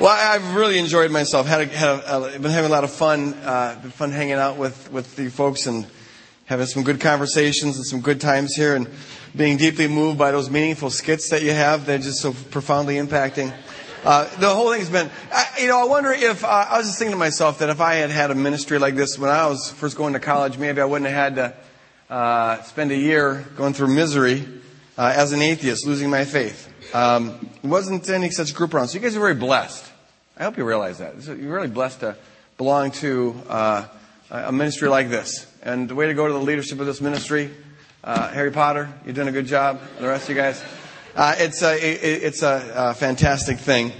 Well, I've really enjoyed myself. Had, a, had a, been having a lot of fun. Uh, been fun hanging out with with the folks and having some good conversations and some good times here, and being deeply moved by those meaningful skits that you have. They're just so profoundly impacting. Uh, the whole thing's been, I, you know, I wonder if, uh, I was just thinking to myself that if I had had a ministry like this when I was first going to college, maybe I wouldn't have had to uh, spend a year going through misery uh, as an atheist, losing my faith. Um, wasn't any such group around. So you guys are very blessed. I hope you realize that. You're really blessed to belong to uh, a ministry like this. And the way to go to the leadership of this ministry, uh, Harry Potter, you're doing a good job. The rest of you guys, uh, it's a it, it's a, a fantastic thing.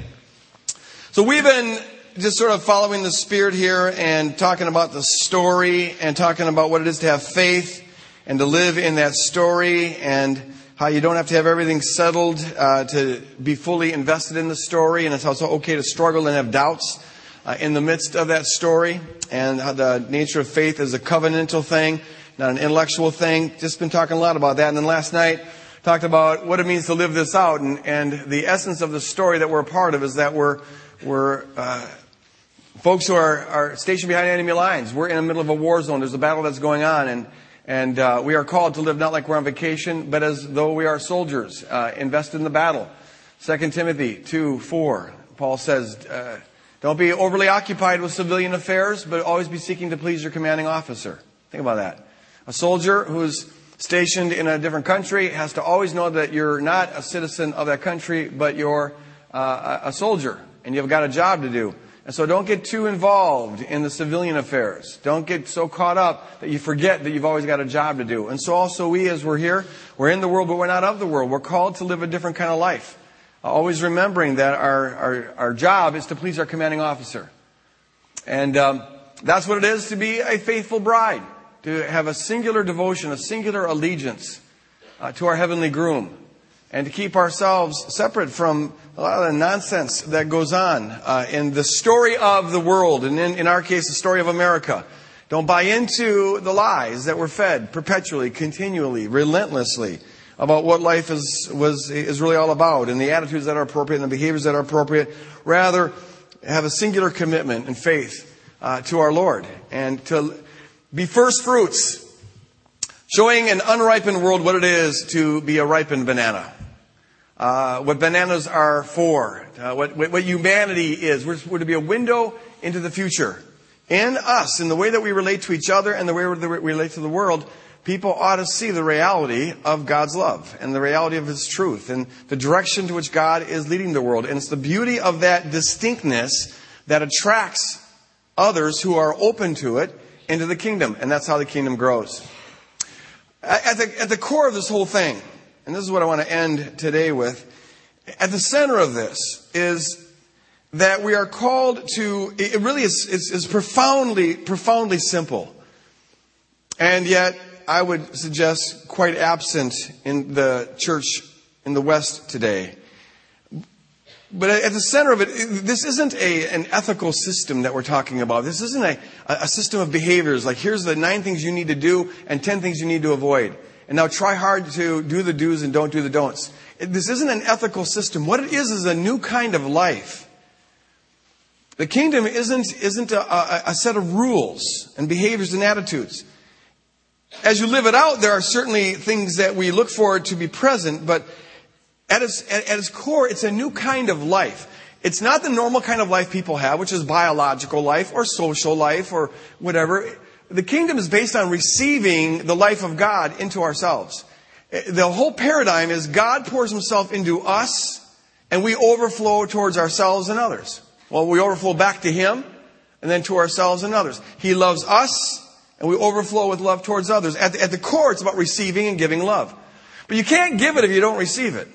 So we've been just sort of following the spirit here and talking about the story and talking about what it is to have faith and to live in that story and how you don't have to have everything settled uh, to be fully invested in the story, and it's also okay to struggle and have doubts uh, in the midst of that story, and how the nature of faith is a covenantal thing, not an intellectual thing. Just been talking a lot about that, and then last night talked about what it means to live this out, and, and the essence of the story that we're a part of is that we're we're uh, folks who are, are stationed behind enemy lines. We're in the middle of a war zone. There's a battle that's going on, and and uh, we are called to live not like we're on vacation, but as though we are soldiers, uh, invested in the battle. 2 Timothy 2, 4, Paul says, uh, don't be overly occupied with civilian affairs, but always be seeking to please your commanding officer. Think about that. A soldier who's stationed in a different country has to always know that you're not a citizen of that country, but you're uh, a soldier, and you've got a job to do. And so don't get too involved in the civilian affairs. Don't get so caught up that you forget that you've always got a job to do. And so also we, as we're here, we're in the world, but we're not of the world. We're called to live a different kind of life. Always remembering that our, our, our job is to please our commanding officer. And um, that's what it is to be a faithful bride, to have a singular devotion, a singular allegiance uh, to our heavenly groom and to keep ourselves separate from a lot of the nonsense that goes on uh, in the story of the world, and in, in our case, the story of America. Don't buy into the lies that we're fed perpetually, continually, relentlessly about what life is, was, is really all about and the attitudes that are appropriate and the behaviors that are appropriate. Rather, have a singular commitment and faith uh, to our Lord and to be first fruits, showing an unripened world what it is to be a ripened banana uh, what bananas are for, uh, what, what, humanity is. We're, we're, to be a window into the future. In us, in the way that we relate to each other and the way we relate to the world, people ought to see the reality of God's love and the reality of His truth and the direction to which God is leading the world. And it's the beauty of that distinctness that attracts others who are open to it into the kingdom. And that's how the kingdom grows. At the, at the core of this whole thing, and this is what I want to end today with. At the center of this is that we are called to, it really is, is, is profoundly, profoundly simple. And yet, I would suggest quite absent in the church in the West today. But at the center of it, this isn't a, an ethical system that we're talking about. This isn't a, a system of behaviors like here's the nine things you need to do and ten things you need to avoid. And now try hard to do the do's and don't do the don'ts. This isn't an ethical system. What it is is a new kind of life. The kingdom isn't, isn't a, a, a set of rules and behaviors and attitudes. As you live it out, there are certainly things that we look for to be present, but at its, at, at its core, it's a new kind of life. It's not the normal kind of life people have, which is biological life or social life or whatever. The kingdom is based on receiving the life of God into ourselves. The whole paradigm is God pours himself into us and we overflow towards ourselves and others. Well, we overflow back to him and then to ourselves and others. He loves us and we overflow with love towards others. At the, at the core, it's about receiving and giving love. But you can't give it if you don't receive it.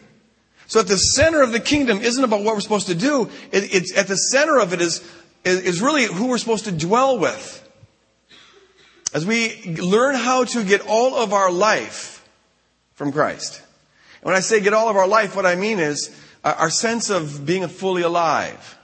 So at the center of the kingdom isn't about what we're supposed to do. It, it's at the center of it is, is really who we're supposed to dwell with. As we learn how to get all of our life from Christ. And when I say get all of our life, what I mean is uh, our sense of being fully alive.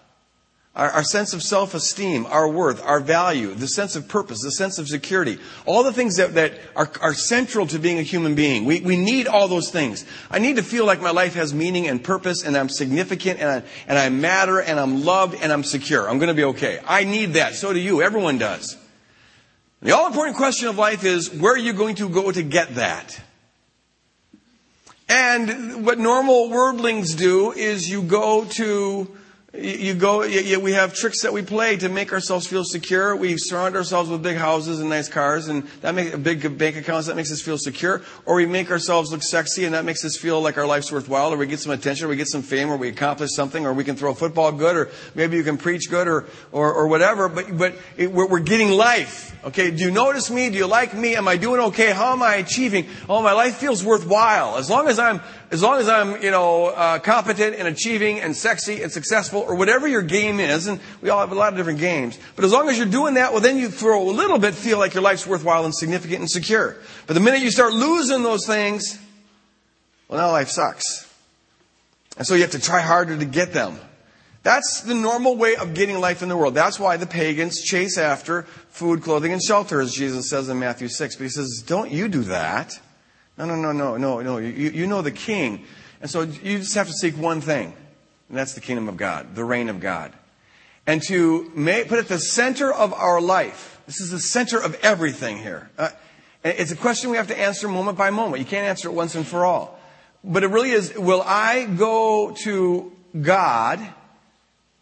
our, our sense of self-esteem, our worth, our value, the sense of purpose, the sense of security, all the things that, that are, are central to being a human being. We, we need all those things. I need to feel like my life has meaning and purpose and I'm significant and I, and I matter and I'm loved and I'm secure. I'm going to be okay. I need that. So do you. Everyone does. The all important question of life is where are you going to go to get that? And what normal worldlings do is you go to you go, we have tricks that we play to make ourselves feel secure. We surround ourselves with big houses and nice cars and that makes big bank accounts that makes us feel secure. Or we make ourselves look sexy and that makes us feel like our life's worthwhile or we get some attention or we get some fame or we accomplish something or we can throw football good or maybe you can preach good or, or, or whatever. But, but it, we're, we're getting life. Okay. Do you notice me? Do you like me? Am I doing okay? How am I achieving? Oh, my life feels worthwhile. As long as I'm as long as I'm, you know, uh, competent and achieving and sexy and successful or whatever your game is, and we all have a lot of different games, but as long as you're doing that, well then you throw a little bit feel like your life's worthwhile and significant and secure. But the minute you start losing those things, well now life sucks. And so you have to try harder to get them. That's the normal way of getting life in the world. That's why the pagans chase after food, clothing, and shelter, as Jesus says in Matthew 6. But he says, don't you do that. No, no, no, no, no, no. You, you know the king. And so you just have to seek one thing, and that's the kingdom of God, the reign of God. And to make, put at the center of our life, this is the center of everything here. Uh, it's a question we have to answer moment by moment. You can't answer it once and for all. But it really is, will I go to God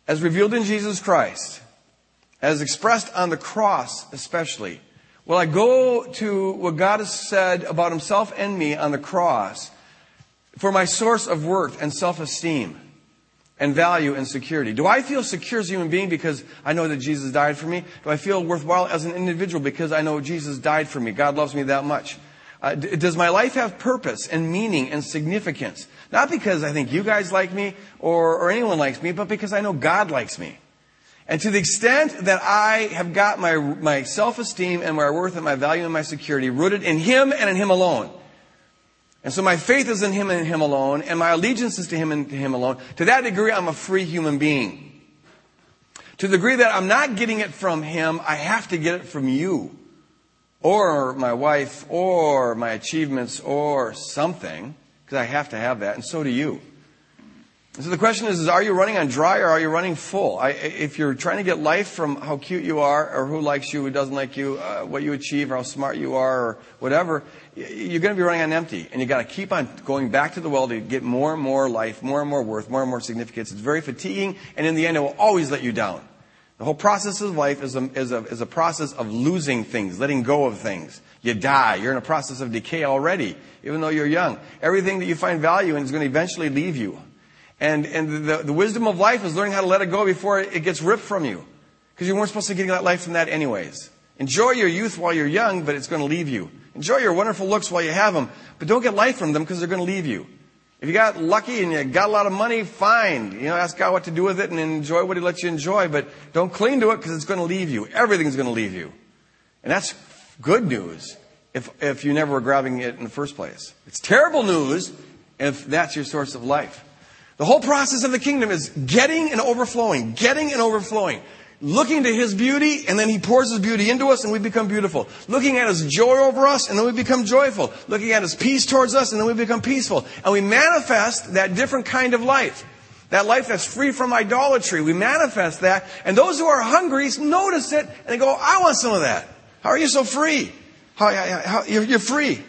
as revealed in Jesus Christ, as expressed on the cross especially, Will I go to what God has said about himself and me on the cross for my source of worth and self-esteem and value and security? Do I feel secure as a human being because I know that Jesus died for me? Do I feel worthwhile as an individual because I know Jesus died for me? God loves me that much. Uh, does my life have purpose and meaning and significance? Not because I think you guys like me or, or anyone likes me, but because I know God likes me. And to the extent that I have got my, my self-esteem and my worth and my value and my security rooted in Him and in Him alone. And so my faith is in Him and in Him alone, and my allegiance is to Him and to Him alone. To that degree, I'm a free human being. To the degree that I'm not getting it from Him, I have to get it from you. Or my wife, or my achievements, or something. Because I have to have that, and so do you. So the question is, is are you running on dry or are you running full? I, if you're trying to get life from how cute you are or who likes you, who doesn't like you, uh, what you achieve or how smart you are or whatever, you're going to be running on empty. And you've got to keep on going back to the well to get more and more life, more and more worth, more and more significance. It's very fatiguing and in the end it will always let you down. The whole process of life is a, is a, is a process of losing things, letting go of things. You die. You're in a process of decay already, even though you're young. Everything that you find value in is going to eventually leave you. And, and the, the wisdom of life is learning how to let it go before it gets ripped from you. Because you weren't supposed to get that life from that anyways. Enjoy your youth while you're young, but it's going to leave you. Enjoy your wonderful looks while you have them, but don't get life from them because they're going to leave you. If you got lucky and you got a lot of money, fine. You know, ask God what to do with it and enjoy what He lets you enjoy, but don't cling to it because it's going to leave you. Everything's going to leave you. And that's good news if, if you never were grabbing it in the first place. It's terrible news if that's your source of life. The whole process of the kingdom is getting and overflowing, getting and overflowing. Looking to His beauty, and then He pours His beauty into us, and we become beautiful. Looking at His joy over us, and then we become joyful. Looking at His peace towards us, and then we become peaceful. And we manifest that different kind of life. That life that's free from idolatry. We manifest that, and those who are hungry notice it, and they go, I want some of that. How are you so free? How, how, how you're, you're free.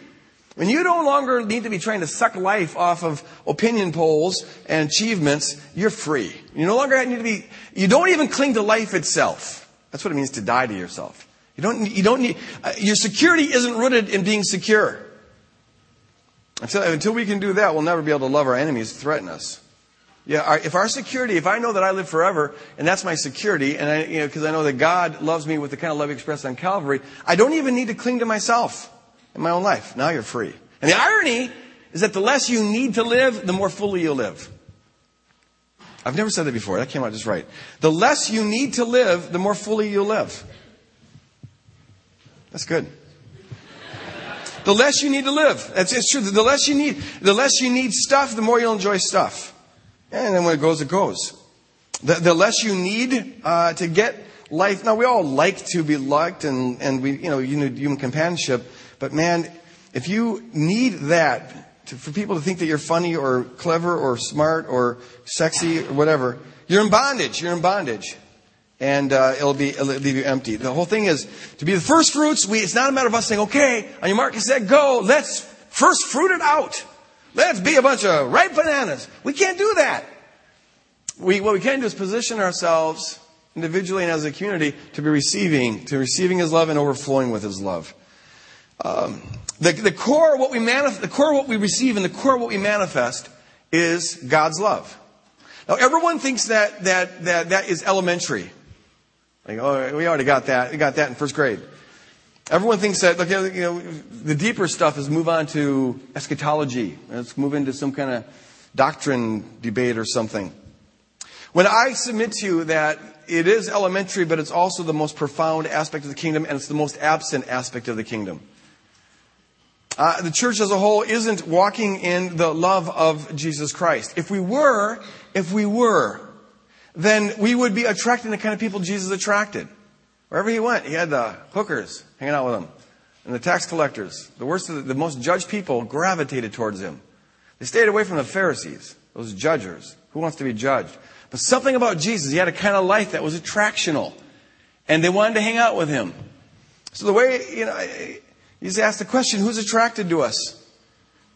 When you no longer need to be trying to suck life off of opinion polls and achievements, you're free. You no longer need to be, you don't even cling to life itself. That's what it means to die to yourself. You don't, you don't need, uh, your security isn't rooted in being secure. Until, until we can do that, we'll never be able to love our enemies threaten us. Yeah, our, if our security, if I know that I live forever, and that's my security, and I, you know, because I know that God loves me with the kind of love expressed on Calvary, I don't even need to cling to myself in my own life. Now you're free. And the irony is that the less you need to live, the more fully you'll live. I've never said that before. That came out just right. The less you need to live, the more fully you'll live. That's good. The less you need to live. That's it's true. The less you need, the less you need stuff, the more you'll enjoy stuff. And then when it goes, it goes. the, the less you need uh, to get life. Now, we all like to be liked and, and we, you know, you need human companionship. But man, if you need that to, for people to think that you're funny or clever or smart or sexy or whatever, you're in bondage. You're in bondage. And uh, it'll, be, it'll leave you empty. The whole thing is to be the first fruits. We, it's not a matter of us saying, okay, on your mark, said, go. Let's first fruit it out. Let's be a bunch of ripe bananas. We can't do that. We, what we can do is position ourselves individually and as a community to be receiving, to receiving His love and overflowing with His love. Um, the, the core what we manif- the core what we receive and the core what we manifest is God's love. Now everyone thinks that that that that is elementary. Like, oh, we already got that. We got that in first grade. Everyone thinks that, look, you know, the deeper stuff is move on to eschatology. Let's move into some kind of doctrine debate or something. When I submit to you that it is elementary, but it's also the most profound aspect of the kingdom, and it's the most absent aspect of the kingdom. Uh, the church as a whole isn't walking in the love of Jesus Christ. If we were, if we were, then we would be attracting the kind of people Jesus attracted. Wherever he went, he had the hookers hanging out with him, and the tax collectors. The worst of the, the most judged people gravitated towards him. They stayed away from the Pharisees, those judgers. Who wants to be judged? But something about Jesus, he had a kind of life that was attractional. And they wanted to hang out with him. So the way, you know, you just ask the question, who's attracted to us?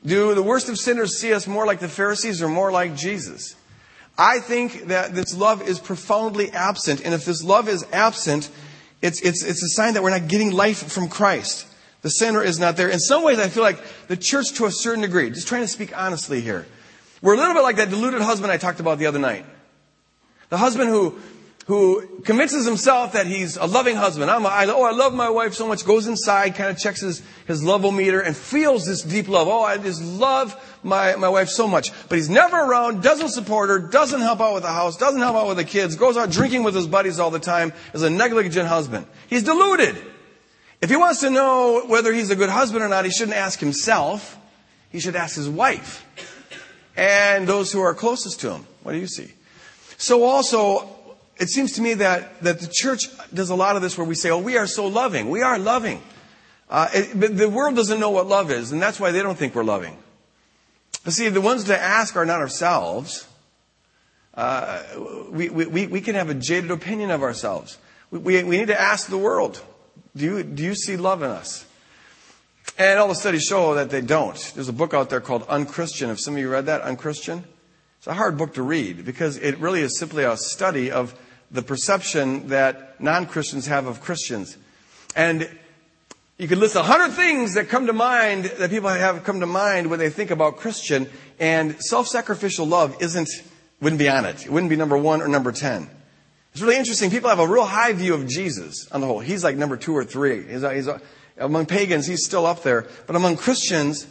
Do the worst of sinners see us more like the Pharisees or more like Jesus? I think that this love is profoundly absent. And if this love is absent, it's, it's, it's a sign that we're not getting life from Christ. The sinner is not there. In some ways, I feel like the church, to a certain degree, just trying to speak honestly here, we're a little bit like that deluded husband I talked about the other night. The husband who, who convinces himself that he's a loving husband. I'm a, I, oh, I love my wife so much. Goes inside, kind of checks his, his meter and feels this deep love. Oh, I just love my, my wife so much. But he's never around, doesn't support her, doesn't help out with the house, doesn't help out with the kids, goes out drinking with his buddies all the time, is a negligent husband. He's deluded. If he wants to know whether he's a good husband or not, he shouldn't ask himself. He should ask his wife and those who are closest to him. What do you see? So also, it seems to me that, that the church does a lot of this where we say, oh, we are so loving. We are loving. Uh, it, but the world doesn't know what love is, and that's why they don't think we're loving. But see, the ones to ask are not ourselves. Uh, we, we, we can have a jaded opinion of ourselves. We, we, we need to ask the world, do you, do you see love in us? And all the studies show that they don't. There's a book out there called Unchristian. Have some of you read that? Unchristian? It's a hard book to read because it really is simply a study of the perception that non Christians have of Christians. And you could list a hundred things that come to mind, that people have come to mind when they think about Christian, and self sacrificial love isn't, wouldn't be on it. It wouldn't be number one or number ten. It's really interesting. People have a real high view of Jesus on the whole. He's like number two or three. He's, he's, among pagans, he's still up there. But among Christians,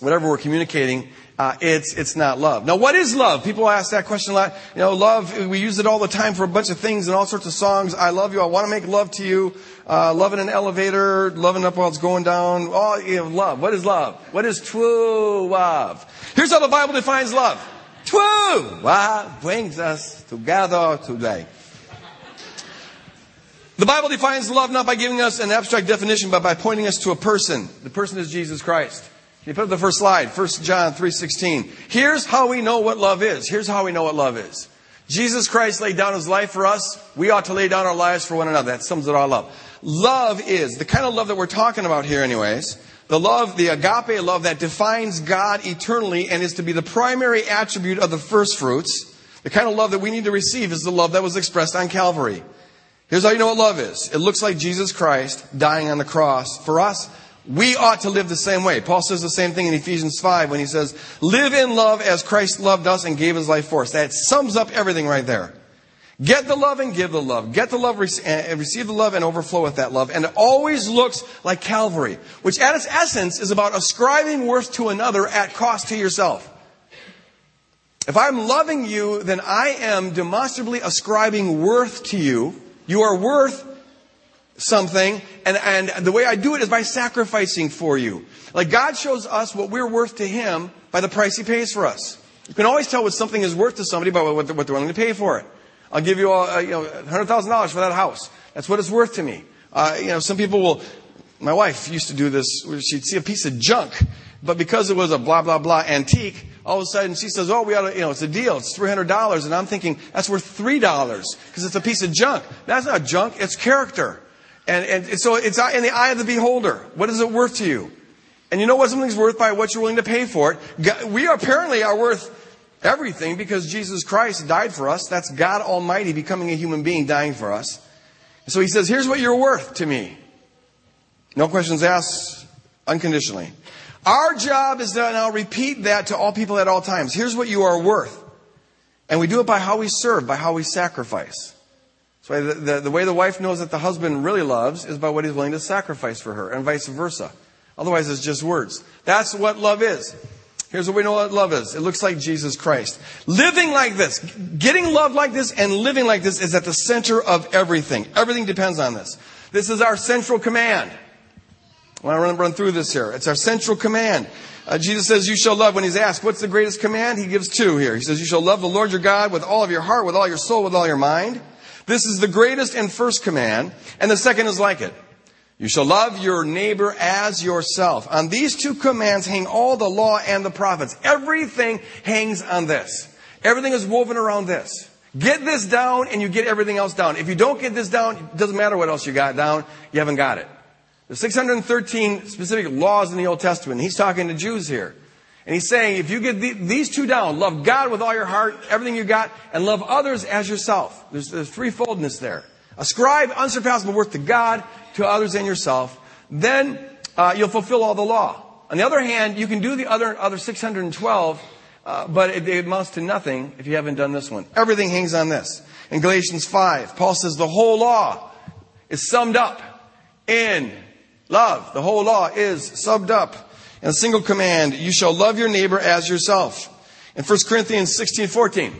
whatever we're communicating, uh, it's it's not love. Now, what is love? People ask that question a lot. You know, love. We use it all the time for a bunch of things and all sorts of songs. I love you. I want to make love to you. Uh, love in an elevator. Loving up while it's going down. All you know, love. What is love? What is true love? Here's how the Bible defines love. True love brings us together today. The Bible defines love not by giving us an abstract definition, but by pointing us to a person. The person is Jesus Christ. You put up the first slide? 1 John 3.16. Here's how we know what love is. Here's how we know what love is. Jesus Christ laid down his life for us. We ought to lay down our lives for one another. That sums it all up. Love is the kind of love that we're talking about here anyways. The love, the agape love that defines God eternally and is to be the primary attribute of the first fruits. The kind of love that we need to receive is the love that was expressed on Calvary. Here's how you know what love is. It looks like Jesus Christ dying on the cross for us. We ought to live the same way. Paul says the same thing in Ephesians 5 when he says, live in love as Christ loved us and gave his life for us. That sums up everything right there. Get the love and give the love. Get the love and receive the love and overflow with that love. And it always looks like Calvary, which at its essence is about ascribing worth to another at cost to yourself. If I'm loving you, then I am demonstrably ascribing worth to you you are worth something, and, and the way I do it is by sacrificing for you. Like God shows us what we're worth to Him by the price He pays for us. You can always tell what something is worth to somebody by what they're willing to pay for it. I'll give you, you know, $100,000 for that house. That's what it's worth to me. Uh, you know, some people will, my wife used to do this she'd see a piece of junk, but because it was a blah, blah, blah antique, all of a sudden she says, oh, we ought to, you know, it's a deal. It's $300. And I'm thinking, that's worth $3 because it's a piece of junk. That's not junk. It's character. And, and so it's in the eye of the beholder. What is it worth to you? And you know what something's worth by what you're willing to pay for it. We apparently are worth everything because Jesus Christ died for us. That's God Almighty becoming a human being, dying for us. So he says, here's what you're worth to me. No questions asked, unconditionally. Our job is to now repeat that to all people at all times. Here's what you are worth. And we do it by how we serve, by how we sacrifice. So the, the, the way the wife knows that the husband really loves is by what he's willing to sacrifice for her, and vice versa. Otherwise, it's just words. That's what love is. Here's what we know what love is. It looks like Jesus Christ. Living like this, getting love like this and living like this is at the center of everything. Everything depends on this. This is our central command. I want to run, run through this here. It's our central command. Uh, Jesus says, You shall love. When he's asked, What's the greatest command? He gives two here. He says, You shall love the Lord your God with all of your heart, with all your soul, with all your mind. This is the greatest and first command, and the second is like it. You shall love your neighbor as yourself. On these two commands hang all the law and the prophets. Everything hangs on this. Everything is woven around this. Get this down and you get everything else down. If you don't get this down, it doesn't matter what else you got down, you haven't got it. There's 613 specific laws in the Old Testament. He's talking to Jews here. And he's saying, if you get the, these two down, love God with all your heart, everything you got, and love others as yourself. There's, there's threefoldness there. Ascribe unsurpassable worth to God, to others, and yourself. Then uh, you'll fulfill all the law. On the other hand, you can do the other, other 612, uh, but it, it amounts to nothing if you haven't done this one. Everything hangs on this. In Galatians 5, Paul says the whole law is summed up in love. The whole law is summed up in a single command. You shall love your neighbor as yourself. In 1 Corinthians 16, 14.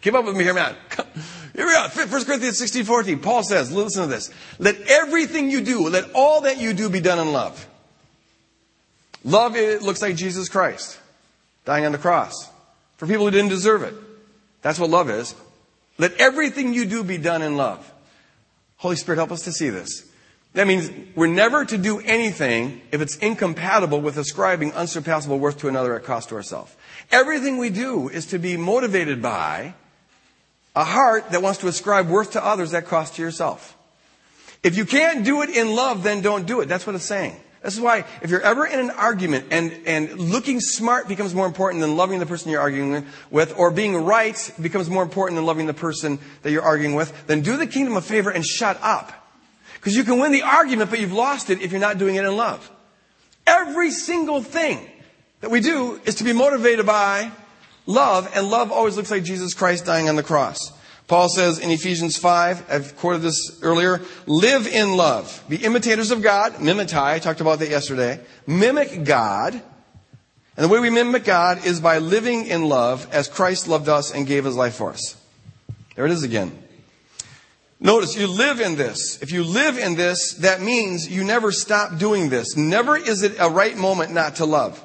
Keep up with me here, man. Here we are. 1 Corinthians 16, 14. Paul says, listen to this. Let everything you do, let all that you do be done in love. Love, it looks like Jesus Christ dying on the cross for people who didn't deserve it. That's what love is. Let everything you do be done in love. Holy Spirit, help us to see this. That means we're never to do anything if it's incompatible with ascribing unsurpassable worth to another at cost to ourselves. Everything we do is to be motivated by a heart that wants to ascribe worth to others at cost to yourself. If you can't do it in love, then don't do it. That's what it's saying. This is why if you're ever in an argument and, and looking smart becomes more important than loving the person you're arguing with, or being right becomes more important than loving the person that you're arguing with, then do the kingdom a favor and shut up. Because you can win the argument, but you've lost it if you're not doing it in love. Every single thing that we do is to be motivated by love, and love always looks like Jesus Christ dying on the cross. Paul says in Ephesians 5, I've quoted this earlier, live in love. Be imitators of God, mimitai, I talked about that yesterday. Mimic God. And the way we mimic God is by living in love as Christ loved us and gave his life for us. There it is again. Notice you live in this. If you live in this, that means you never stop doing this. Never is it a right moment not to love.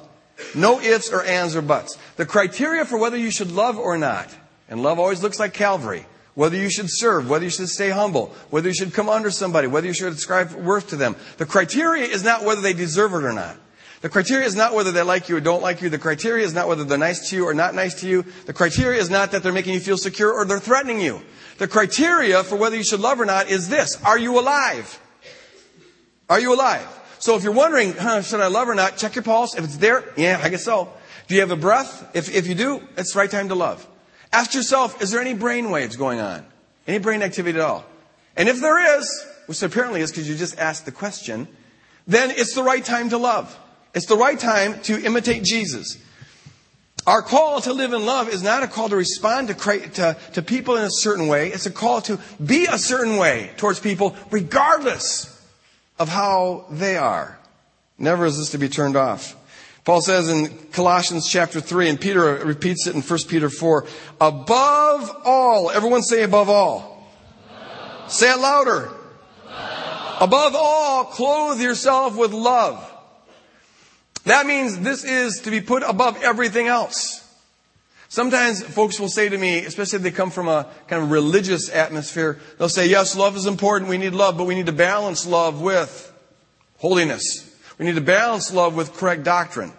No ifs or ands or buts. The criteria for whether you should love or not, and love always looks like Calvary, whether you should serve, whether you should stay humble, whether you should come under somebody, whether you should ascribe worth to them. The criteria is not whether they deserve it or not. The criteria is not whether they like you or don't like you. The criteria is not whether they're nice to you or not nice to you. The criteria is not that they're making you feel secure or they're threatening you. The criteria for whether you should love or not is this. Are you alive? Are you alive? So if you're wondering, huh, should I love or not, check your pulse. If it's there, yeah, I guess so. Do you have a breath? If, if you do, it's the right time to love. Ask yourself, is there any brain waves going on? Any brain activity at all? And if there is, which apparently is because you just asked the question, then it's the right time to love. It's the right time to imitate Jesus. Our call to live in love is not a call to respond to, to, to, people in a certain way. It's a call to be a certain way towards people, regardless of how they are. Never is this to be turned off. Paul says in Colossians chapter 3, and Peter repeats it in 1 Peter 4, above all, everyone say above all. Above. Say it louder. Above. above all, clothe yourself with love that means this is to be put above everything else. Sometimes folks will say to me, especially if they come from a kind of religious atmosphere, they'll say, yes, love is important. We need love, but we need to balance love with holiness. We need to balance love with correct doctrine.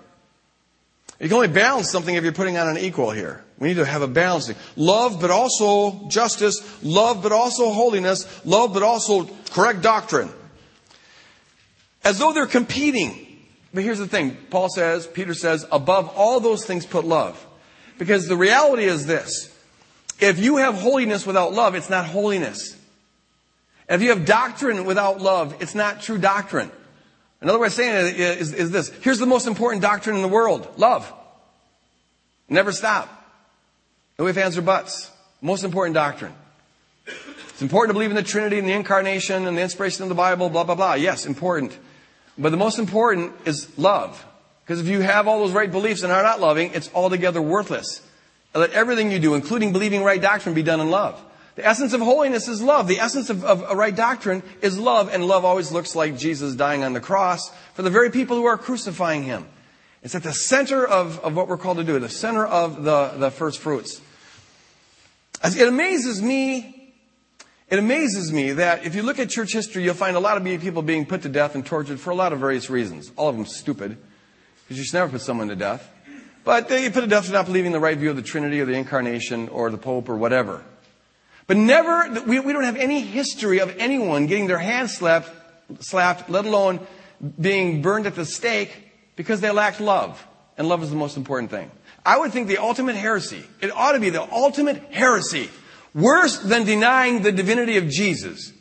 You can only balance something if you're putting on an equal here. We need to have a balancing. Love, but also justice. Love, but also holiness. Love, but also correct doctrine. As though they're competing. But here's the thing. Paul says, Peter says, above all those things put love. Because the reality is this. If you have holiness without love, it's not holiness. If you have doctrine without love, it's not true doctrine. Another way of saying it is, is this. Here's the most important doctrine in the world. Love. Never stop. No ifs, ands, or buts. Most important doctrine. It's important to believe in the Trinity and the incarnation and the inspiration of the Bible, blah, blah, blah. Yes, important. But the most important is love. Because if you have all those right beliefs and are not loving, it's altogether worthless. Let everything you do, including believing right doctrine, be done in love. The essence of holiness is love. The essence of, of, a right doctrine is love, and love always looks like Jesus dying on the cross for the very people who are crucifying him. It's at the center of, of what we're called to do, the center of the, the first fruits. It amazes me, it amazes me that if you look at church history, you'll find a lot of people being put to death and tortured for a lot of various reasons. All of them stupid. Because you should never put someone to death. But they put to death for not believing the right view of the Trinity or the Incarnation or the Pope or whatever. But never, we, we don't have any history of anyone getting their hands slapped, slapped, let alone being burned at the stake because they lacked love. And love is the most important thing. I would think the ultimate heresy, it ought to be the ultimate heresy, worse than denying the divinity of Jesus.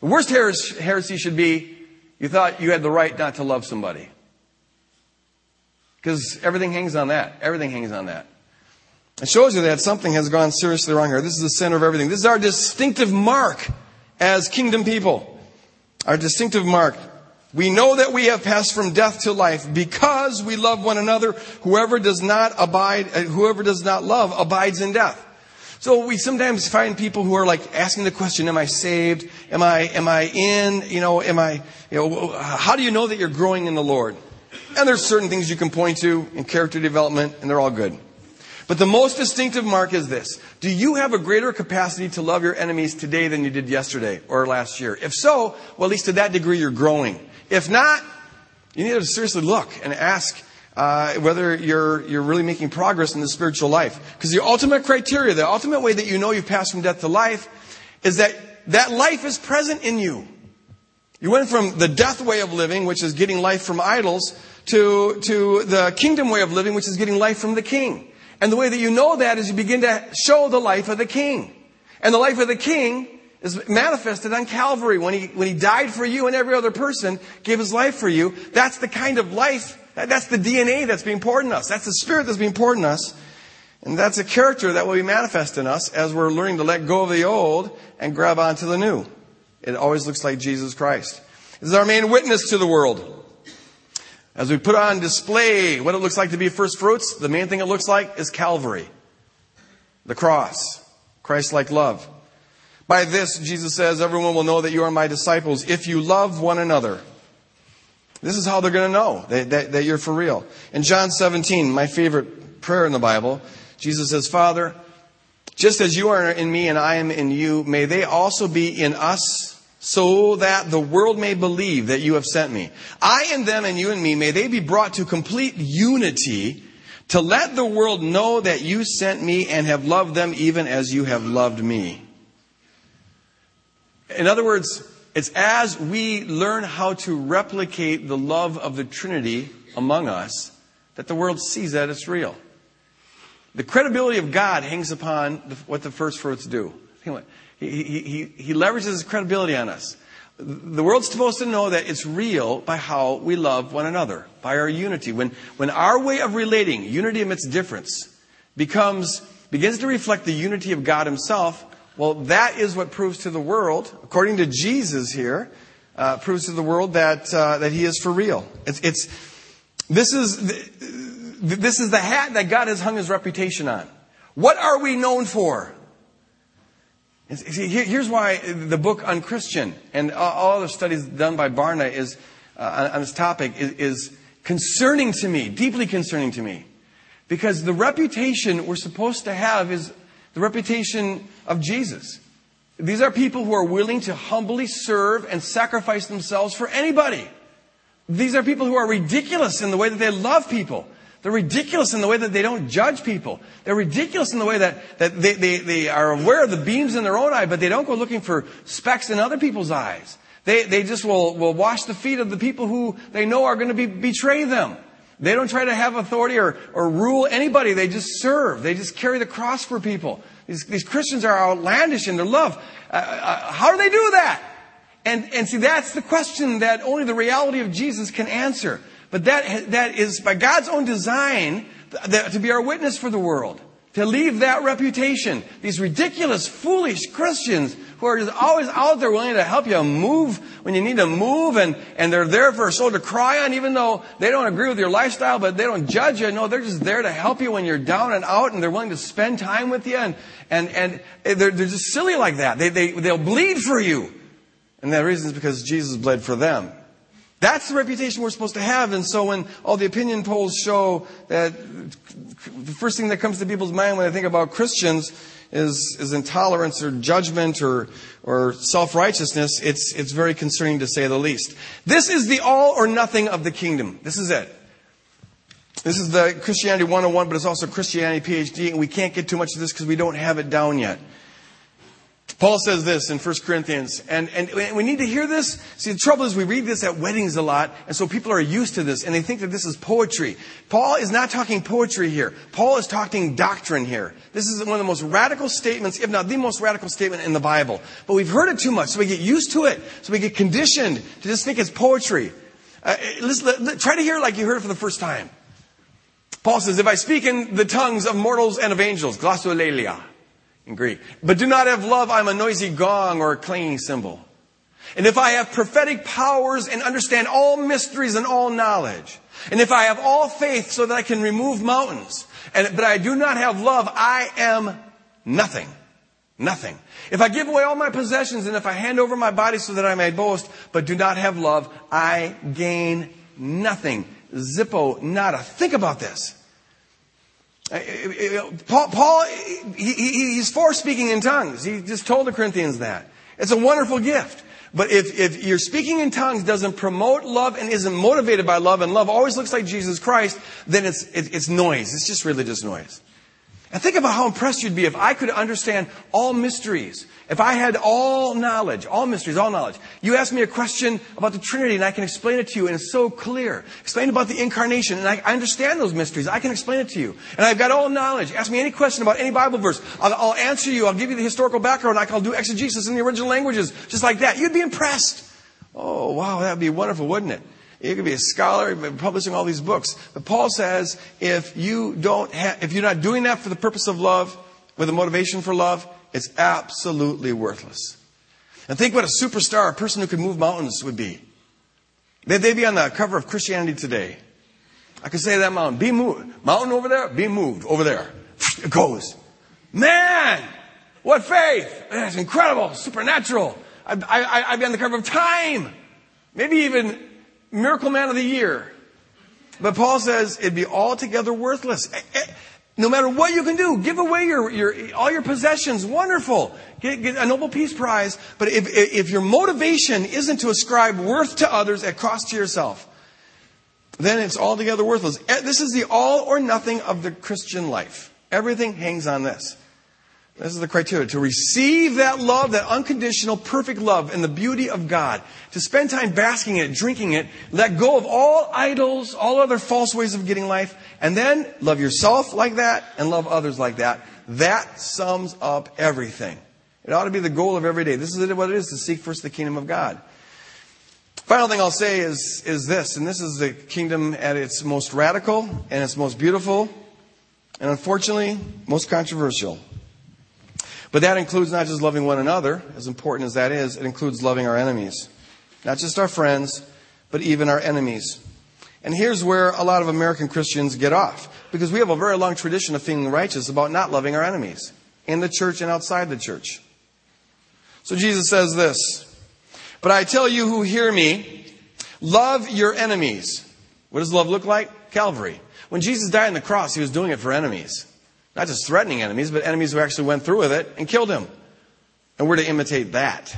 The worst heresy should be you thought you had the right not to love somebody. Because everything hangs on that. Everything hangs on that. It shows you that something has gone seriously wrong here. This is the center of everything. This is our distinctive mark as kingdom people. Our distinctive mark. We know that we have passed from death to life because we love one another. Whoever does not abide, uh, whoever does not love abides in death. So we sometimes find people who are like asking the question, am I saved? Am I, am I in? You know, am I, you know, how do you know that you're growing in the Lord? And there's certain things you can point to in character development, and they're all good. But the most distinctive mark is this. Do you have a greater capacity to love your enemies today than you did yesterday or last year? If so, well, at least to that degree you're growing. If not, you need to seriously look and ask uh, whether you're, you're really making progress in the spiritual life. Because the ultimate criteria, the ultimate way that you know you've passed from death to life, is that that life is present in you. You went from the death way of living, which is getting life from idols, to, to the kingdom way of living, which is getting life from the king. And the way that you know that is you begin to show the life of the king. And the life of the king is manifested on Calvary when he, when he died for you and every other person, gave his life for you. That's the kind of life, that's the DNA that's being poured in us. That's the spirit that's being poured in us. And that's a character that will be manifest in us as we're learning to let go of the old and grab onto the new. It always looks like Jesus Christ. This is our main witness to the world. As we put on display what it looks like to be first fruits, the main thing it looks like is Calvary. The cross. Christ-like love. By this, Jesus says, everyone will know that you are my disciples if you love one another. This is how they're going to know that, that, that you're for real. In John 17, my favorite prayer in the Bible, Jesus says, Father, just as you are in me and I am in you, may they also be in us so that the world may believe that you have sent me. I and them and you and me, may they be brought to complete unity to let the world know that you sent me and have loved them even as you have loved me. In other words, it's as we learn how to replicate the love of the Trinity among us that the world sees that it's real. The credibility of God hangs upon the, what the first fruits do. He, he, he leverages his credibility on us. The world's supposed to know that it's real by how we love one another, by our unity. When, when our way of relating, unity amidst difference, becomes, begins to reflect the unity of God himself, well, that is what proves to the world, according to Jesus here, uh, proves to the world that, uh, that he is for real. It's, it's, this is, this is the hat that God has hung his reputation on. What are we known for? See, here's why the book Unchristian and all other studies done by Barna is, uh, on this topic is, is concerning to me, deeply concerning to me. Because the reputation we're supposed to have is the reputation of Jesus. These are people who are willing to humbly serve and sacrifice themselves for anybody. These are people who are ridiculous in the way that they love people. They're ridiculous in the way that they don't judge people. They're ridiculous in the way that, that they, they, they are aware of the beams in their own eye, but they don't go looking for specks in other people's eyes. They, they just will, will wash the feet of the people who they know are going to be, betray them. They don't try to have authority or, or rule anybody. They just serve. They just carry the cross for people. These, these Christians are outlandish in their love. Uh, uh, how do they do that? And, and see, that's the question that only the reality of Jesus can answer. But that, that is by God's own design to be our witness for the world. To leave that reputation. These ridiculous, foolish Christians who are just always out there willing to help you move when you need to move and, and they're there for a soul to cry on even though they don't agree with your lifestyle but they don't judge you. No, they're just there to help you when you're down and out and they're willing to spend time with you and, and, and they're, they're just silly like that. They, they, they'll bleed for you. And that reason is because Jesus bled for them. That's the reputation we're supposed to have. And so when all the opinion polls show that the first thing that comes to people's mind when they think about Christians is, is intolerance or judgment or, or self-righteousness, it's, it's very concerning to say the least. This is the all or nothing of the kingdom. This is it. This is the Christianity 101, but it's also Christianity PhD, and we can't get too much of this because we don't have it down yet. Paul says this in 1 Corinthians, and, and we need to hear this. See, the trouble is we read this at weddings a lot, and so people are used to this, and they think that this is poetry. Paul is not talking poetry here. Paul is talking doctrine here. This is one of the most radical statements, if not the most radical statement in the Bible. But we've heard it too much, so we get used to it, so we get conditioned to just think it's poetry. Uh, listen, try to hear it like you heard it for the first time. Paul says, if I speak in the tongues of mortals and of angels, glossolalia, in Greek. But do not have love, I'm a noisy gong or a clanging cymbal. And if I have prophetic powers and understand all mysteries and all knowledge, and if I have all faith so that I can remove mountains, and, but I do not have love, I am nothing. Nothing. If I give away all my possessions and if I hand over my body so that I may boast, but do not have love, I gain nothing. Zippo, nada. Think about this. Uh, uh, uh, Paul, Paul he, he's for speaking in tongues. He just told the Corinthians that. It's a wonderful gift. But if, if your speaking in tongues doesn't promote love and isn't motivated by love, and love always looks like Jesus Christ, then it's, it, it's noise. It's just religious noise. And think about how impressed you'd be if I could understand all mysteries. If I had all knowledge, all mysteries, all knowledge. You ask me a question about the Trinity and I can explain it to you and it's so clear. Explain about the incarnation and I, I understand those mysteries. I can explain it to you. And I've got all knowledge. Ask me any question about any Bible verse. I'll, I'll answer you. I'll give you the historical background. I'll do exegesis in the original languages. Just like that. You'd be impressed. Oh, wow. That'd be wonderful, wouldn't it? You could be a scholar, publishing all these books. But Paul says, if you don't have, if you're not doing that for the purpose of love, with a motivation for love, it's absolutely worthless. And think what a superstar, a person who could move mountains would be. They'd be on the cover of Christianity Today. I could say that mountain, be moved. Mountain over there, be moved. Over there. It goes. Man! What faith! That's incredible, supernatural. I'd, I, I'd be on the cover of Time. Maybe even Miracle Man of the Year. But Paul says it'd be altogether worthless. Eh, eh, no matter what you can do, give away your, your all your possessions. Wonderful. Get, get, a Nobel Peace Prize. But if, if your motivation isn't to ascribe worth to others at cost to yourself, then it's altogether worthless. Eh, this is the all or nothing of the Christian life. Everything hangs on this. This is the criteria. To receive that love, that unconditional, perfect love and the beauty of God. To spend time basking in it, drinking it, let go of all idols, all other false ways of getting life, and then love yourself like that and love others like that. That sums up everything. It ought to be the goal of every day. This is what it is to seek first the kingdom of God. Final thing I'll say is, is this, and this is the kingdom at its most radical and its most beautiful, and unfortunately, most controversial. But that includes not just loving one another, as important as that is, it includes loving our enemies. Not just our friends, but even our enemies. And here's where a lot of American Christians get off. Because we have a very long tradition of feeling righteous about not loving our enemies. In the church and outside the church. So Jesus says this. But I tell you who hear me, love your enemies. What does love look like? Calvary. When Jesus died on the cross, he was doing it for enemies. Not just threatening enemies, but enemies who actually went through with it and killed him. And we're to imitate that.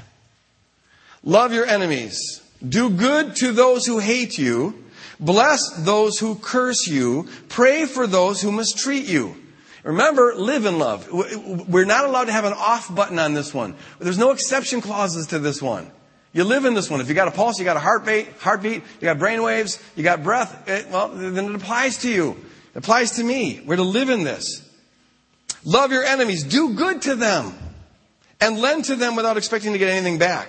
Love your enemies. Do good to those who hate you. Bless those who curse you. Pray for those who mistreat you. Remember, live in love. We're not allowed to have an off button on this one. There's no exception clauses to this one. You live in this one. If you got a pulse, you got a heartbeat, heartbeat, you got brain waves, you got breath, it, well, then it applies to you. It applies to me. We're to live in this. Love your enemies. Do good to them. And lend to them without expecting to get anything back.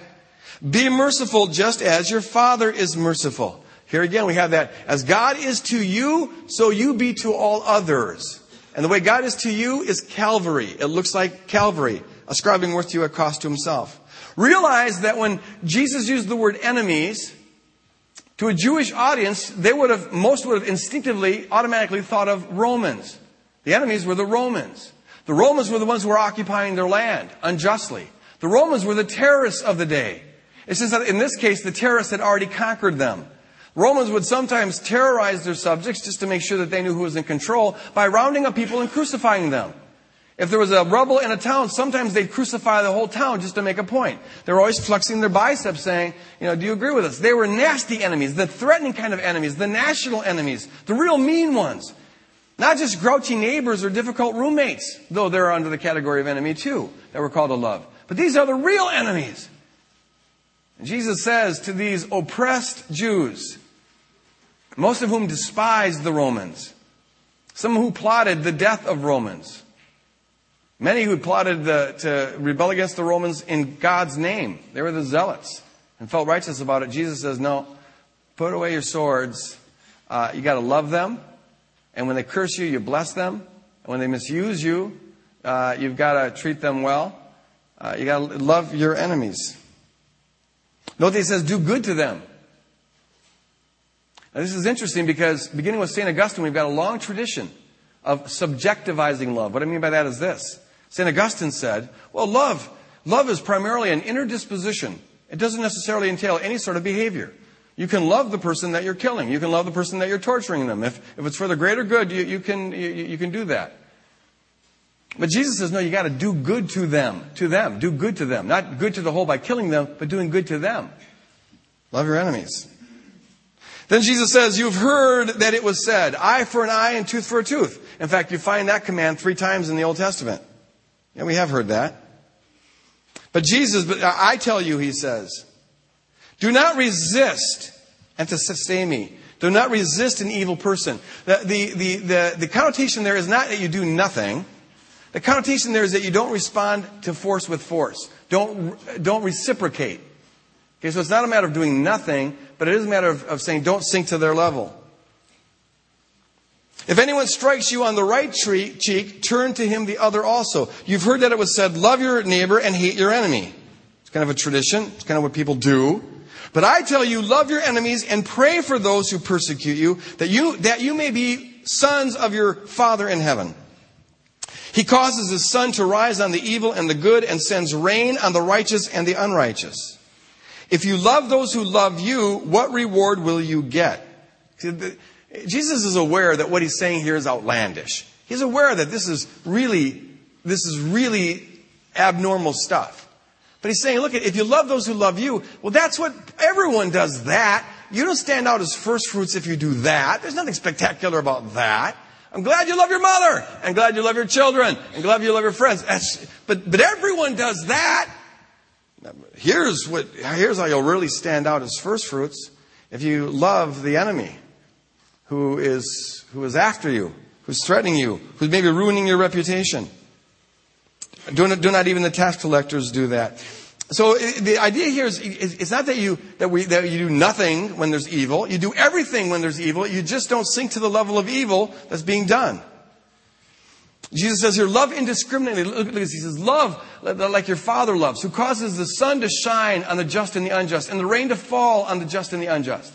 Be merciful just as your Father is merciful. Here again, we have that. As God is to you, so you be to all others. And the way God is to you is Calvary. It looks like Calvary, ascribing worth to you at cost to himself. Realize that when Jesus used the word enemies, to a Jewish audience, they would have, most would have instinctively, automatically thought of Romans. The enemies were the Romans. The Romans were the ones who were occupying their land unjustly. The Romans were the terrorists of the day. It's just that in this case, the terrorists had already conquered them. Romans would sometimes terrorize their subjects just to make sure that they knew who was in control by rounding up people and crucifying them. If there was a rebel in a town, sometimes they'd crucify the whole town just to make a point. They were always flexing their biceps saying, you know, do you agree with us? They were nasty enemies, the threatening kind of enemies, the national enemies, the real mean ones. Not just grouchy neighbors or difficult roommates, though they're under the category of enemy too, that we're called to love. But these are the real enemies. And Jesus says to these oppressed Jews, most of whom despised the Romans, some who plotted the death of Romans, many who plotted the, to rebel against the Romans in God's name. They were the zealots and felt righteous about it. Jesus says, no, put away your swords. Uh, you got to love them. And when they curse you, you bless them. And when they misuse you, uh, you've got to treat them well. Uh, you got to love your enemies. Note that he says, do good to them. Now, this is interesting because beginning with St. Augustine, we've got a long tradition of subjectivizing love. What I mean by that is this. St. Augustine said, well, love, love is primarily an inner disposition. It doesn't necessarily entail any sort of behavior. You can love the person that you're killing. You can love the person that you're torturing them. If, if it's for the greater good, you, you can, you, you can do that. But Jesus says, no, you gotta do good to them, to them, do good to them. Not good to the whole by killing them, but doing good to them. Love your enemies. Then Jesus says, you've heard that it was said, eye for an eye and tooth for a tooth. In fact, you find that command three times in the Old Testament. Yeah, we have heard that. But Jesus, but I tell you, he says, do not resist, antistenai. Do not resist an evil person. The, the, the, the, the connotation there is not that you do nothing. The connotation there is that you don't respond to force with force. Don't, don't reciprocate. Okay, so it's not a matter of doing nothing, but it is a matter of, of saying don't sink to their level. If anyone strikes you on the right cheek, turn to him the other also. You've heard that it was said, love your neighbor and hate your enemy. It's kind of a tradition. It's kind of what people do. But I tell you, love your enemies and pray for those who persecute you, that you, that you may be sons of your Father in heaven. He causes his sun to rise on the evil and the good and sends rain on the righteous and the unrighteous. If you love those who love you, what reward will you get? Jesus is aware that what he's saying here is outlandish. He's aware that this is really, this is really abnormal stuff. But he's saying, look, if you love those who love you, well, that's what everyone does that. You don't stand out as first fruits if you do that. There's nothing spectacular about that. I'm glad you love your mother. I'm glad you love your children. I'm glad you love your friends. That's, but, but everyone does that. Here's what, here's how you'll really stand out as first fruits. If you love the enemy who is, who is after you, who's threatening you, who's maybe ruining your reputation. Do not, do not even the tax collectors do that. So the idea here is, it's not that you, that we, that you do nothing when there's evil. You do everything when there's evil. You just don't sink to the level of evil that's being done. Jesus says here, love indiscriminately. Look at this. He says, love like your father loves, who causes the sun to shine on the just and the unjust, and the rain to fall on the just and the unjust.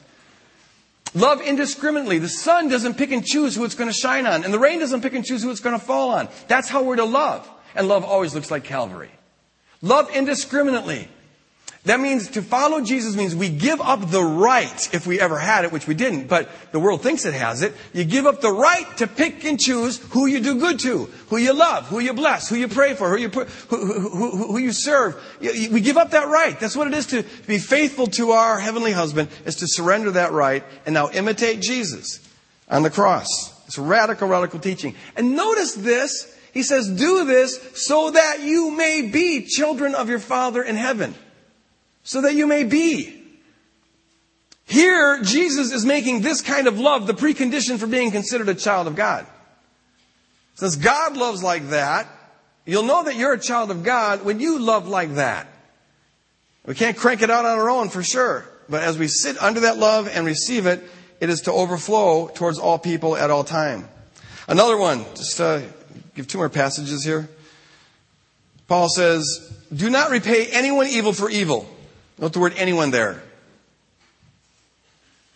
Love indiscriminately. The sun doesn't pick and choose who it's going to shine on, and the rain doesn't pick and choose who it's going to fall on. That's how we're to love. And love always looks like Calvary. Love indiscriminately. That means to follow Jesus means we give up the right, if we ever had it, which we didn't, but the world thinks it has it. You give up the right to pick and choose who you do good to, who you love, who you bless, who you pray for, who you, who, who, who, you serve. We give up that right. That's what it is to be faithful to our heavenly husband, is to surrender that right and now imitate Jesus on the cross. It's radical, radical teaching. And notice this. He says, do this so that you may be children of your Father in heaven so that you may be. Here, Jesus is making this kind of love the precondition for being considered a child of God. Since God loves like that, you'll know that you're a child of God when you love like that. We can't crank it out on our own for sure. But as we sit under that love and receive it, it is to overflow towards all people at all time. Another one, just uh, give two more passages here. Paul says, Do not repay anyone evil for evil. Note the word anyone there.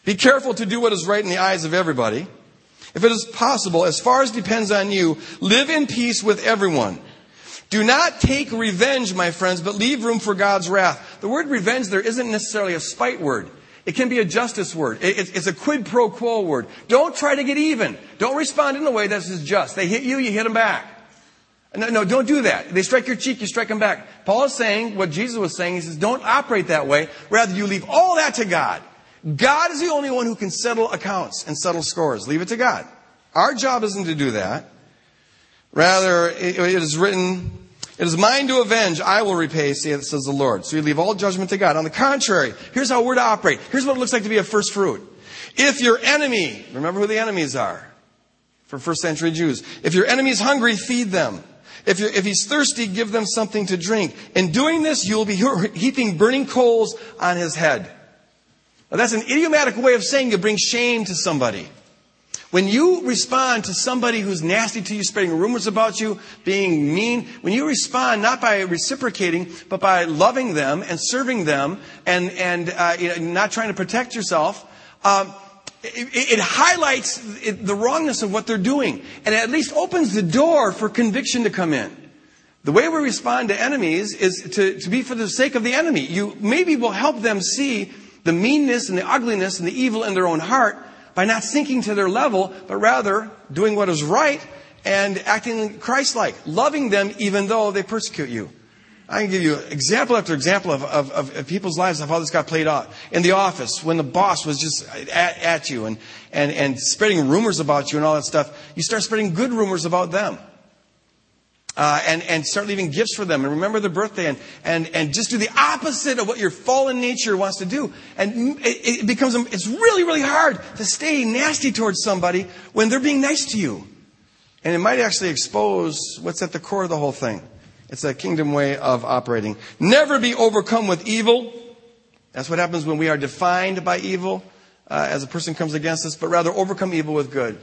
Be careful to do what is right in the eyes of everybody. If it is possible, as far as depends on you, live in peace with everyone. Do not take revenge, my friends, but leave room for God's wrath. The word revenge there isn't necessarily a spite word. It can be a justice word. It's a quid pro quo word. Don't try to get even. Don't respond in a way that's just. They hit you, you hit them back. No, no, don't do that. They strike your cheek, you strike them back. Paul is saying what Jesus was saying. He says, don't operate that way. Rather, you leave all that to God. God is the only one who can settle accounts and settle scores. Leave it to God. Our job isn't to do that. Rather, it is written, it is mine to avenge, I will repay, says the Lord. So you leave all judgment to God. On the contrary, here's how we're to operate. Here's what it looks like to be a first fruit. If your enemy, remember who the enemies are for first century Jews. If your enemy is hungry, feed them. If, if he's thirsty, give them something to drink. In doing this, you will be heaping burning coals on his head. Now, that's an idiomatic way of saying you bring shame to somebody. When you respond to somebody who's nasty to you, spreading rumors about you, being mean, when you respond not by reciprocating, but by loving them and serving them and, and uh, you know, not trying to protect yourself, um, it, it highlights the wrongness of what they're doing and it at least opens the door for conviction to come in. The way we respond to enemies is to, to be for the sake of the enemy. You maybe will help them see the meanness and the ugliness and the evil in their own heart by not sinking to their level, but rather doing what is right and acting Christ-like, loving them even though they persecute you. I can give you example after example of, of, of, people's lives of how this got played out. In the office, when the boss was just at, at you and, and, and spreading rumors about you and all that stuff, you start spreading good rumors about them. Uh, and, and start leaving gifts for them and remember their birthday and, and, and just do the opposite of what your fallen nature wants to do. And it, it becomes, it's really, really hard to stay nasty towards somebody when they're being nice to you. And it might actually expose what's at the core of the whole thing. It's a kingdom way of operating. Never be overcome with evil. That's what happens when we are defined by evil uh, as a person comes against us, but rather overcome evil with good.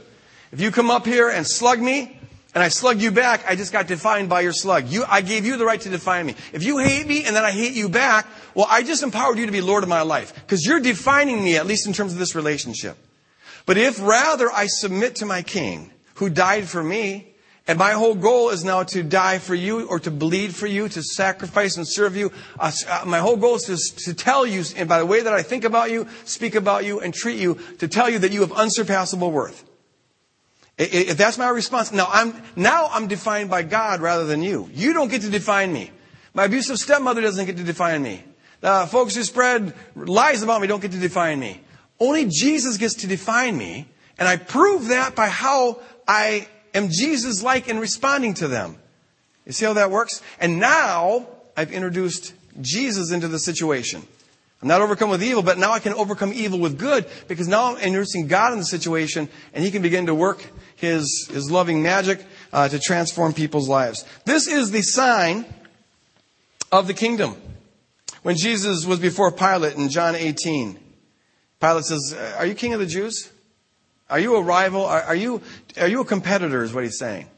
If you come up here and slug me, and I slug you back, I just got defined by your slug. You, I gave you the right to define me. If you hate me and then I hate you back, well, I just empowered you to be Lord of my life. Because you're defining me, at least in terms of this relationship. But if rather I submit to my king, who died for me, and my whole goal is now to die for you or to bleed for you, to sacrifice and serve you. Uh, uh, my whole goal is to, to tell you, and by the way that I think about you, speak about you, and treat you, to tell you that you have unsurpassable worth. If that's my response, now I'm, now I'm defined by God rather than you. You don't get to define me. My abusive stepmother doesn't get to define me. Uh, folks who spread lies about me don't get to define me. Only Jesus gets to define me, and I prove that by how I am Jesus like in responding to them? You see how that works? And now I've introduced Jesus into the situation. I'm not overcome with evil, but now I can overcome evil with good because now I'm introducing God in the situation and He can begin to work His, His loving magic uh, to transform people's lives. This is the sign of the kingdom. When Jesus was before Pilate in John 18, Pilate says, Are you king of the Jews? Are you a rival? Are, are, you, are you a competitor, is what he's saying.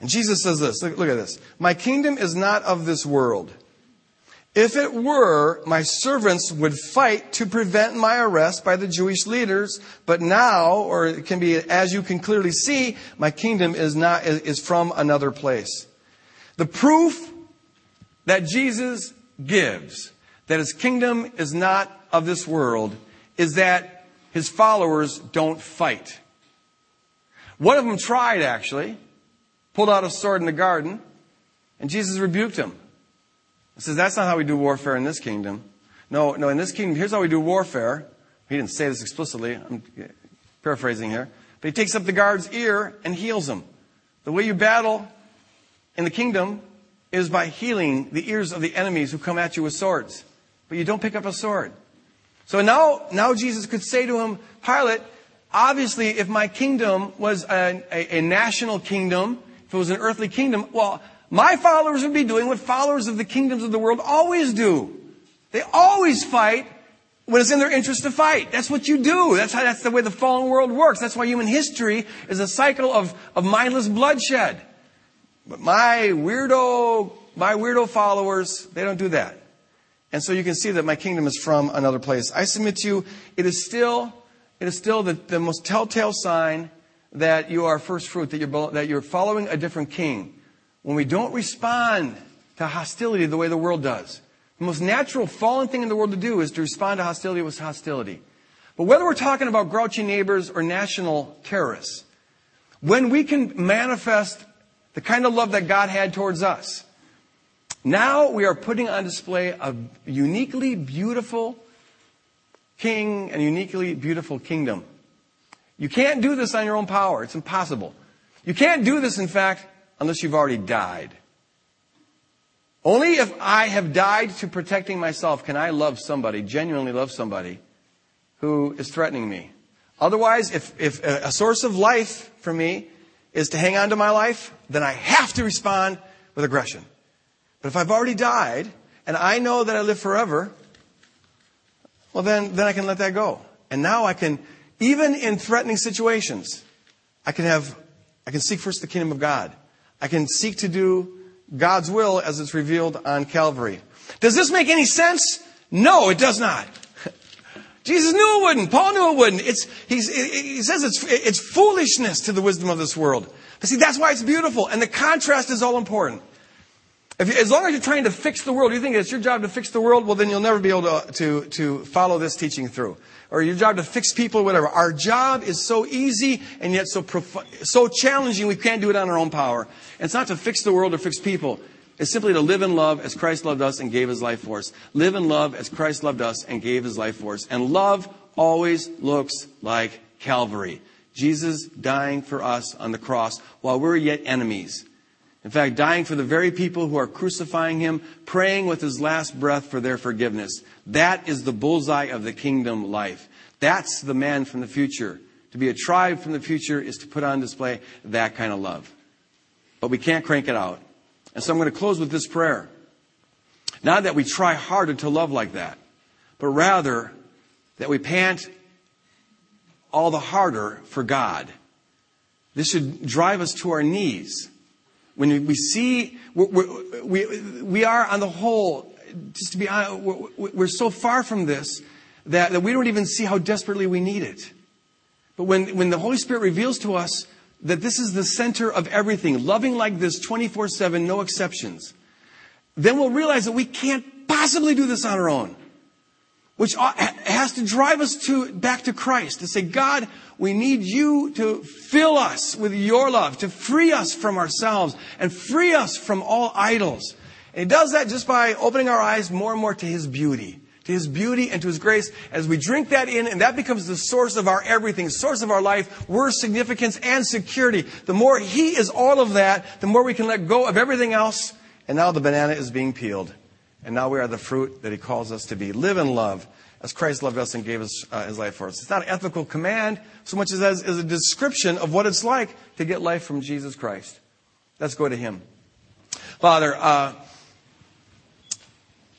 And Jesus says this look, look at this. My kingdom is not of this world. If it were, my servants would fight to prevent my arrest by the Jewish leaders. But now, or it can be as you can clearly see, my kingdom is not, is from another place. The proof that Jesus gives that his kingdom is not of this world is that his followers don't fight. One of them tried, actually, pulled out a sword in the garden, and Jesus rebuked him. Says, That's not how we do warfare in this kingdom. No, no, in this kingdom, here's how we do warfare. He didn't say this explicitly. I'm paraphrasing here. But he takes up the guard's ear and heals him. The way you battle in the kingdom is by healing the ears of the enemies who come at you with swords. But you don't pick up a sword. So now, now Jesus could say to him, Pilate, obviously, if my kingdom was a, a, a national kingdom, if it was an earthly kingdom, well, my followers would be doing what followers of the kingdoms of the world always do. They always fight when it's in their interest to fight. That's what you do. That's how, that's the way the fallen world works. That's why human history is a cycle of, of mindless bloodshed. But my weirdo, my weirdo followers, they don't do that. And so you can see that my kingdom is from another place. I submit to you, it is still, it is still the, the most telltale sign that you are first fruit, that you're, that you're following a different king. When we don't respond to hostility the way the world does. The most natural fallen thing in the world to do is to respond to hostility with hostility. But whether we're talking about grouchy neighbors or national terrorists, when we can manifest the kind of love that God had towards us, now we are putting on display a uniquely beautiful king and uniquely beautiful kingdom. You can't do this on your own power. It's impossible. You can't do this, in fact, unless you've already died. Only if I have died to protecting myself can I love somebody, genuinely love somebody who is threatening me. Otherwise, if, if a source of life for me is to hang on to my life, then I have to respond with aggression. But if I've already died and I know that I live forever, well then, then I can let that go. And now I can, even in threatening situations, I can have, I can seek first the kingdom of God. I can seek to do God's will as it's revealed on Calvary. Does this make any sense? No, it does not. Jesus knew it wouldn't. Paul knew it wouldn't. It's, he says it's, it's foolishness to the wisdom of this world. But see, that's why it's beautiful. And the contrast is all important. If, as long as you're trying to fix the world, you think it's your job to fix the world, well, then you'll never be able to, to, to follow this teaching through. Or your job to fix people, whatever. Our job is so easy and yet so, prof- so challenging we can't do it on our own power. It's not to fix the world or fix people. It's simply to live in love as Christ loved us and gave his life for us. Live in love as Christ loved us and gave his life for us. And love always looks like Calvary. Jesus dying for us on the cross while we're yet enemies. In fact, dying for the very people who are crucifying him, praying with his last breath for their forgiveness. That is the bullseye of the kingdom life. That's the man from the future. To be a tribe from the future is to put on display that kind of love. But we can't crank it out. And so I'm going to close with this prayer. Not that we try harder to love like that, but rather that we pant all the harder for God. This should drive us to our knees when we see, we're, we we are on the whole, just to be honest, we're, we're so far from this that, that we don't even see how desperately we need it. But when, when the Holy Spirit reveals to us that this is the center of everything, loving like this 24 7, no exceptions, then we'll realize that we can't possibly do this on our own which has to drive us to, back to Christ to say, God, we need you to fill us with your love, to free us from ourselves and free us from all idols. And he does that just by opening our eyes more and more to his beauty, to his beauty and to his grace. As we drink that in, and that becomes the source of our everything, source of our life, worth, significance, and security. The more he is all of that, the more we can let go of everything else. And now the banana is being peeled. And now we are the fruit that he calls us to be. Live in love as Christ loved us and gave us uh, his life for us. It's not an ethical command so much as as a description of what it's like to get life from Jesus Christ. Let's go to him. Father, uh,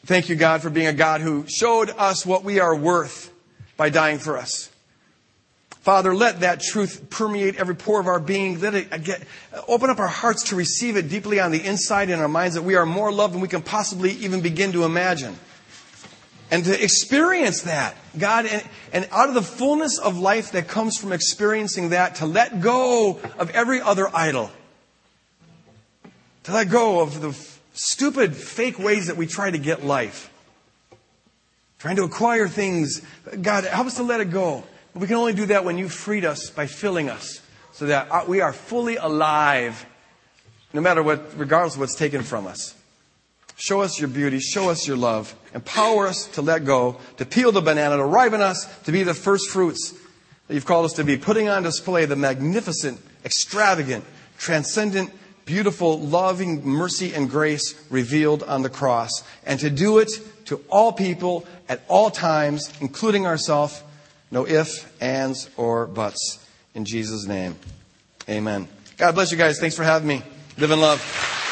thank you, God, for being a God who showed us what we are worth by dying for us. Father, let that truth permeate every pore of our being. Let it get, open up our hearts to receive it deeply on the inside in our minds that we are more loved than we can possibly even begin to imagine. And to experience that, God, and, and out of the fullness of life that comes from experiencing that, to let go of every other idol. To let go of the stupid, fake ways that we try to get life. Trying to acquire things. God, help us to let it go. But we can only do that when you freed us by filling us so that uh, we are fully alive no matter what, regardless of what's taken from us. Show us your beauty. Show us your love. Empower us to let go, to peel the banana, to ripen us, to be the first fruits that you've called us to be, putting on display the magnificent, extravagant, transcendent, beautiful, loving mercy and grace revealed on the cross. And to do it to all people at all times, including ourselves. No ifs, ands, or buts. In Jesus' name, amen. God bless you guys. Thanks for having me. Live in love.